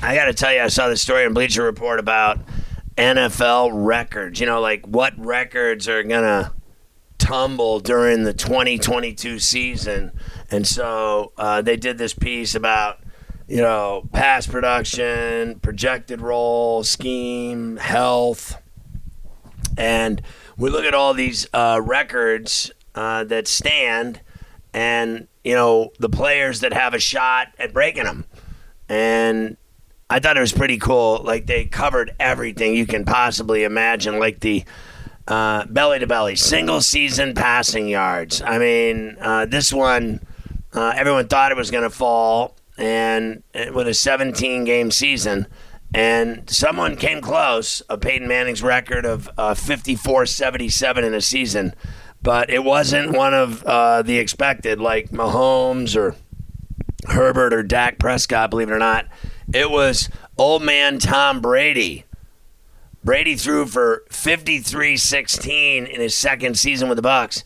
I gotta tell you, I saw this story in Bleacher Report about NFL records. You know, like what records are gonna tumble during the 2022 season, and so uh, they did this piece about you know pass production, projected role, scheme, health, and we look at all these uh, records uh, that stand, and you know the players that have a shot at breaking them, and I thought it was pretty cool. Like they covered everything you can possibly imagine, like the uh, belly to belly single season passing yards. I mean, uh, this one, uh, everyone thought it was going to fall, and uh, with a 17 game season. And someone came close of Peyton Manning's record of uh, 54 77 in a season, but it wasn't one of uh, the expected, like Mahomes or Herbert or Dak Prescott, believe it or not. It was old man Tom Brady. Brady threw for 53-16 in his second season with the Bucs,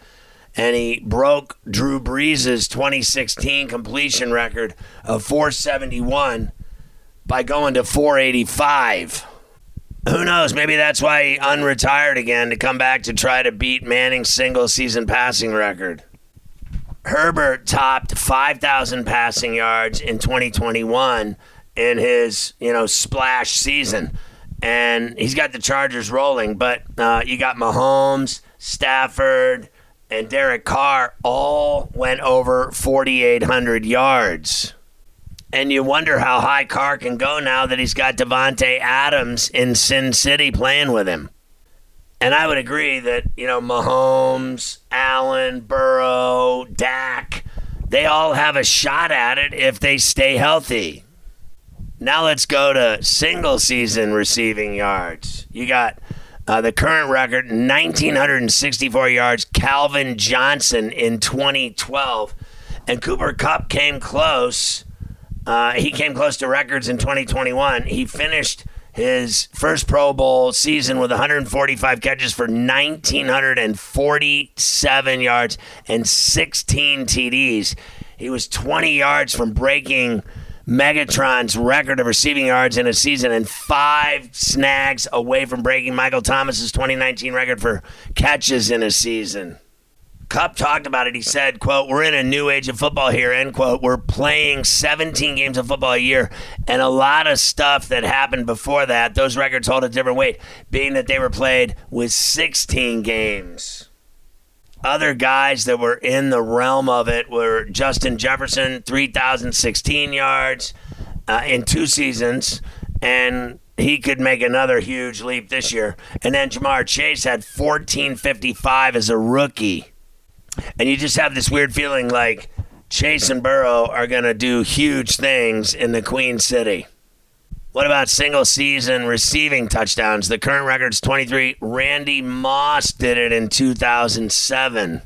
and he broke Drew Brees' 2016 completion record of 471 by going to 485. Who knows? Maybe that's why he unretired again to come back to try to beat Manning's single season passing record. Herbert topped 5,000 passing yards in 2021 in his, you know, splash season. And he's got the Chargers rolling, but uh, you got Mahomes, Stafford, and Derek Carr all went over 4,800 yards. And you wonder how high Carr can go now that he's got Davante Adams in Sin City playing with him. And I would agree that, you know, Mahomes, Allen, Burrow, Dak, they all have a shot at it if they stay healthy. Now let's go to single season receiving yards. You got uh, the current record 1,964 yards, Calvin Johnson in 2012. And Cooper Kupp came close. Uh, he came close to records in 2021. He finished his first Pro Bowl season with 145 catches for 1,947 yards and 16 TDs. He was 20 yards from breaking Megatron's record of receiving yards in a season and five snags away from breaking Michael Thomas's 2019 record for catches in a season. Kupp talked about it. He said, quote, we're in a new age of football here, end quote. We're playing 17 games of football a year. And a lot of stuff that happened before that, those records hold a different weight, being that they were played with 16 games. Other guys that were in the realm of it were Justin Jefferson, 3,016 yards uh, in two seasons, and he could make another huge leap this year. And then Ja'Marr Chase had 1455 as a rookie. And you just have this weird feeling like Chase and Burrow are going to do huge things in the Queen City. What about single season receiving touchdowns? The current record's 23. Randy Moss did it in 2007.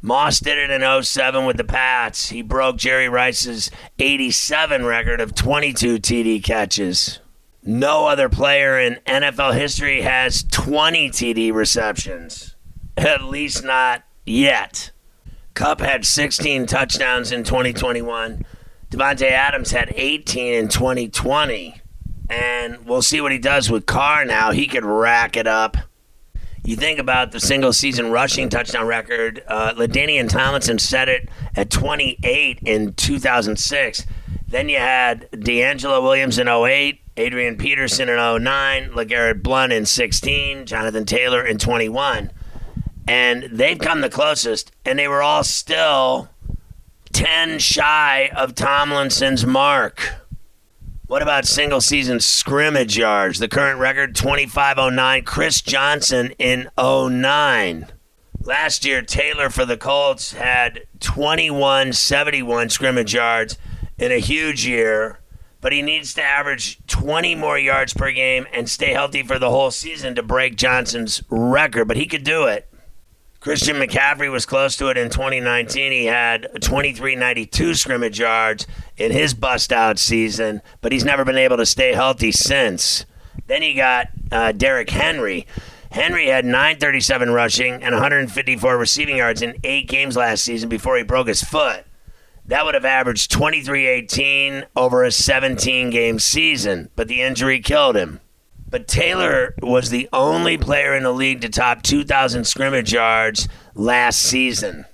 Moss did it in 07 with the Pats. He broke Jerry Rice's 87 record of 22 TD catches. No other player in NFL history has 20 TD receptions. At least not yet. Kupp had 16 touchdowns in 2021. Davante Adams had 18 in 2020 and we'll see what he does with Carr now. He could rack it up. You think about the single season rushing touchdown record. Uh, LaDainian Tomlinson set it at 28 in 2006. Then you had DeAngelo Williams in 08, Adrian Peterson in 09, LeGarrette Blount in 16, Jonathan Taylor in 21. And they've come the closest, and they were all still 10 shy of Tomlinson's mark. What about single season scrimmage yards? The current record 2509. Chris Johnson in 09. Last year, Taylor for the Colts had 2171 scrimmage yards in a huge year, but he needs to average 20 more yards per game and stay healthy for the whole season to break Johnson's record. But he could do it. Christian McCaffrey was close to it in 2019. He had 2392 scrimmage yards in his bust out season, but he's never been able to stay healthy since. Then he got uh, Derrick Henry. Henry had 937 rushing and 154 receiving yards in eight games last season before he broke his foot. That would have averaged 2318 over a 17 game season, but the injury killed him. But Taylor was the only player in the league to top 2,000 scrimmage yards last season.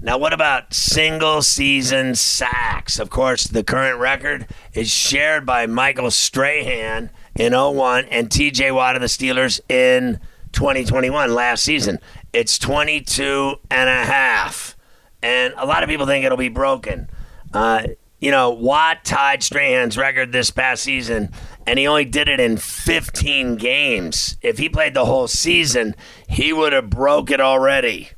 Now, what about single season sacks? Of course, the current record is shared by Michael Strahan in 01 and TJ Watt of the Steelers in 2021 last season. It's 22 and a half. And a lot of people think it'll be broken. Uh, you know, Watt tied Strahan's record this past season, and he only did it in 15 games. If he played the whole season, he would have broke it already.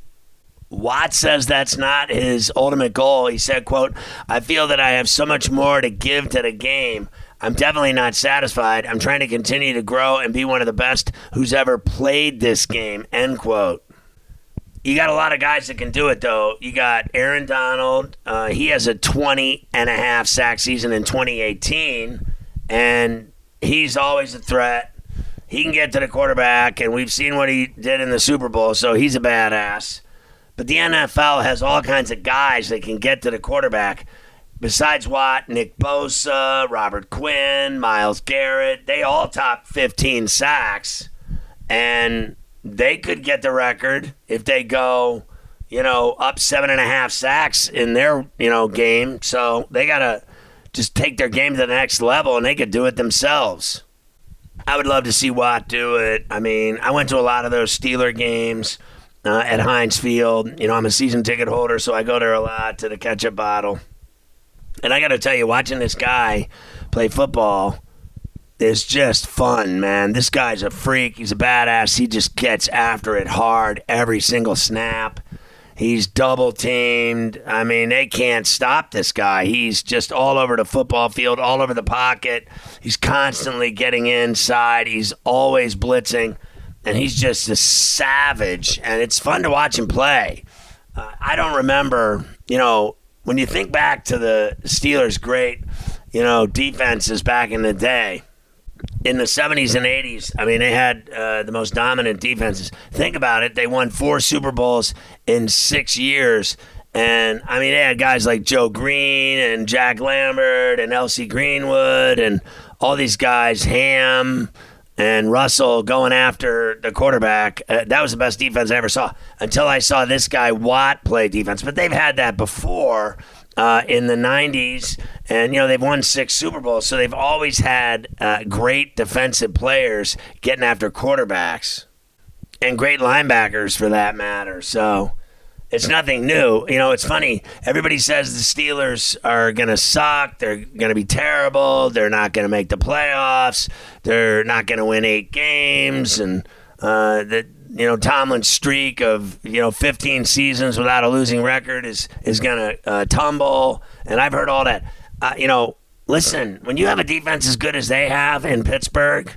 Watt says that's not his ultimate goal. He said, quote, I feel that I have so much more to give to the game. I'm definitely not satisfied. I'm trying to continue to grow and be one of the best who's ever played this game, end quote. You got a lot of guys that can do it, though. You got Aaron Donald. Uh, he has a 20 and a half sack season in 2018, and he's always a threat. He can get to the quarterback, and we've seen what he did in the Super Bowl, so he's a badass. But the NFL has all kinds of guys that can get to the quarterback. Besides Watt, Nick Bosa, Robert Quinn, Myles Garrett, they all top 15 sacks. And they could get the record if they go, you know, up seven and a half sacks in their, you know, game. So they got to just take their game to the next level and they could do it themselves. I would love to see Watt do it. I mean, I went to a lot of those Steeler games uh, at Heinz Field. You know, I'm a season ticket holder, so I go there a lot to the ketchup bottle. And I got to tell you, watching this guy play football is just fun, man. This guy's a freak. He's a badass. He just gets after it hard every single snap. He's double teamed. I mean, they can't stop this guy. He's just all over the football field, all over the pocket. He's constantly getting inside. He's always blitzing, and he's just a savage. And it's fun to watch him play. Uh, I don't remember, you know, when you think back to the Steelers' great, you know, defenses back in the day in the 70s and 80s, I mean, they had uh, the most dominant defenses. Think about it. They won four Super Bowls in six years. And I mean, they had guys like Joe Greene and Jack Lambert and L.C. Greenwood and all these guys, Ham and Russell going after the quarterback. Uh, that was the best defense I ever saw until I saw this guy Watt play defense. But they've had that before uh, in the 90s, and you know they've won six Super Bowls, so they've always had uh, great defensive players getting after quarterbacks, and great linebackers for that matter. So it's nothing new. You know, it's funny. Everybody says the Steelers are going to suck. They're going to be terrible. They're not going to make the playoffs. They're not going to win eight games, and uh, that you know Tomlin's streak of you know 15 seasons without a losing record is is going to uh, tumble. And I've heard all that. Uh, you know, listen, when you have a defense as good as they have in Pittsburgh,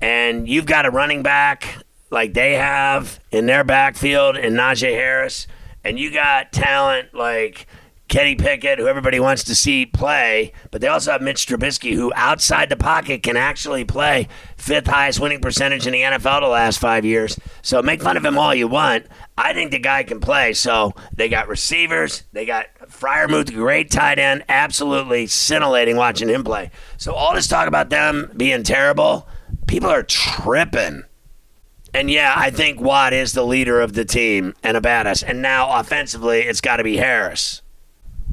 and you've got a running back like they have in their backfield in Najee Harris, and you got talent like Kenny Pickett, who everybody wants to see play, but they also have Mitch Trubisky, who outside the pocket can actually play fifth highest winning percentage in the NFL the last five years. So make fun of him all you want. I think the guy can play. So they got receivers, they got Freiermuth, great tight end, absolutely scintillating watching him play. So all this talk about them being terrible, people are tripping. And yeah, I think Watt is the leader of the team and a badass. And now offensively, it's got to be Harris.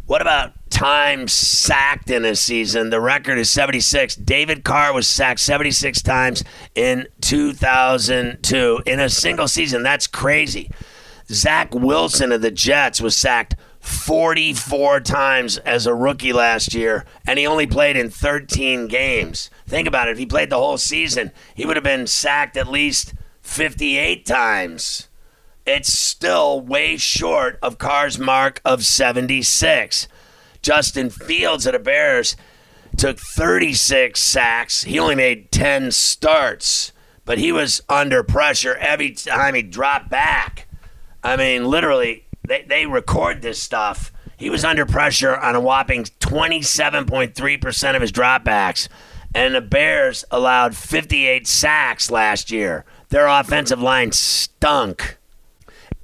What about times sacked in a season? The record is 76. David Carr was sacked 76 times in 2002 in a single season. That's crazy. Zach Wilson of the Jets was sacked 44 times as a rookie last year, and he only played in 13 games. Think about it. If he played the whole season, he would have been sacked at least 58 times. It's still way short of Carr's mark of 76. Justin Fields of the Bears took 36 sacks. He only made 10 starts, but he was under pressure every time he dropped back. I mean, literally, they, they record this stuff. He was under pressure on a whopping 27.3% of his dropbacks, and the Bears allowed 58 sacks last year. Their offensive line stunk.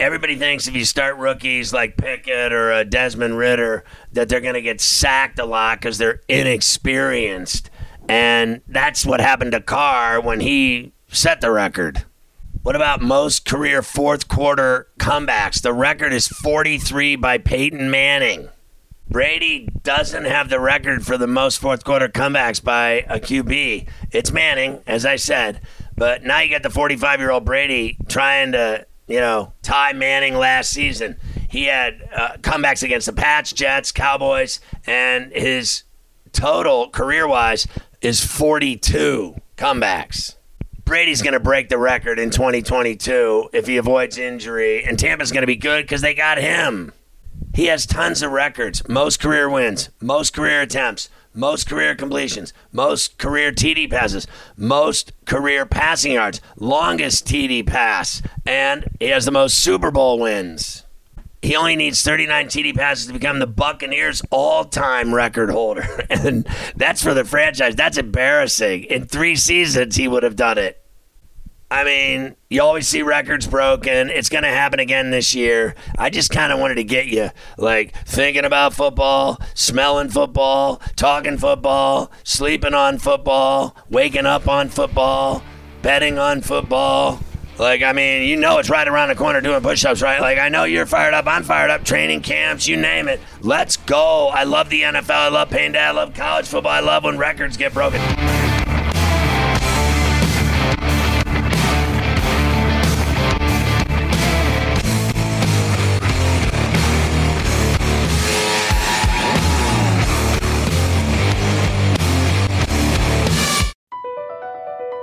Everybody thinks if you start rookies like Pickett or uh, Desmond Ridder that they're going to get sacked a lot because they're inexperienced. And that's what happened to Carr when he set the record. What about most career fourth quarter comebacks? The record is 43 by Peyton Manning. Brady doesn't have the record for the most fourth quarter comebacks by a QB. It's Manning, as I said. But now you got the 45 year old Brady trying to, you know, tie Manning last season. He had uh, comebacks against the Pats, Jets, Cowboys, and his total career wise is 42 comebacks. Brady's going to break the record in 2022 if he avoids injury, and Tampa's going to be good because they got him. He has tons of records most career wins, most career attempts, most career completions, most career TD passes, most career passing yards, longest TD pass, and he has the most Super Bowl wins. He only needs 39 TD passes to become the Buccaneers all time record holder. And that's for the franchise. That's embarrassing. In three seasons, he would have done it. I mean, you always see records broken. It's going to happen again this year. I just kind of wanted to get you like thinking about football, smelling football, talking football, sleeping on football, waking up on football, betting on football. Like, I mean, you know it's right around the corner doing push ups, right? Like, I know you're fired up. I'm fired up. Training camps, you name it. Let's go. I love the NFL. I love dad. I love college football. I love when records get broken.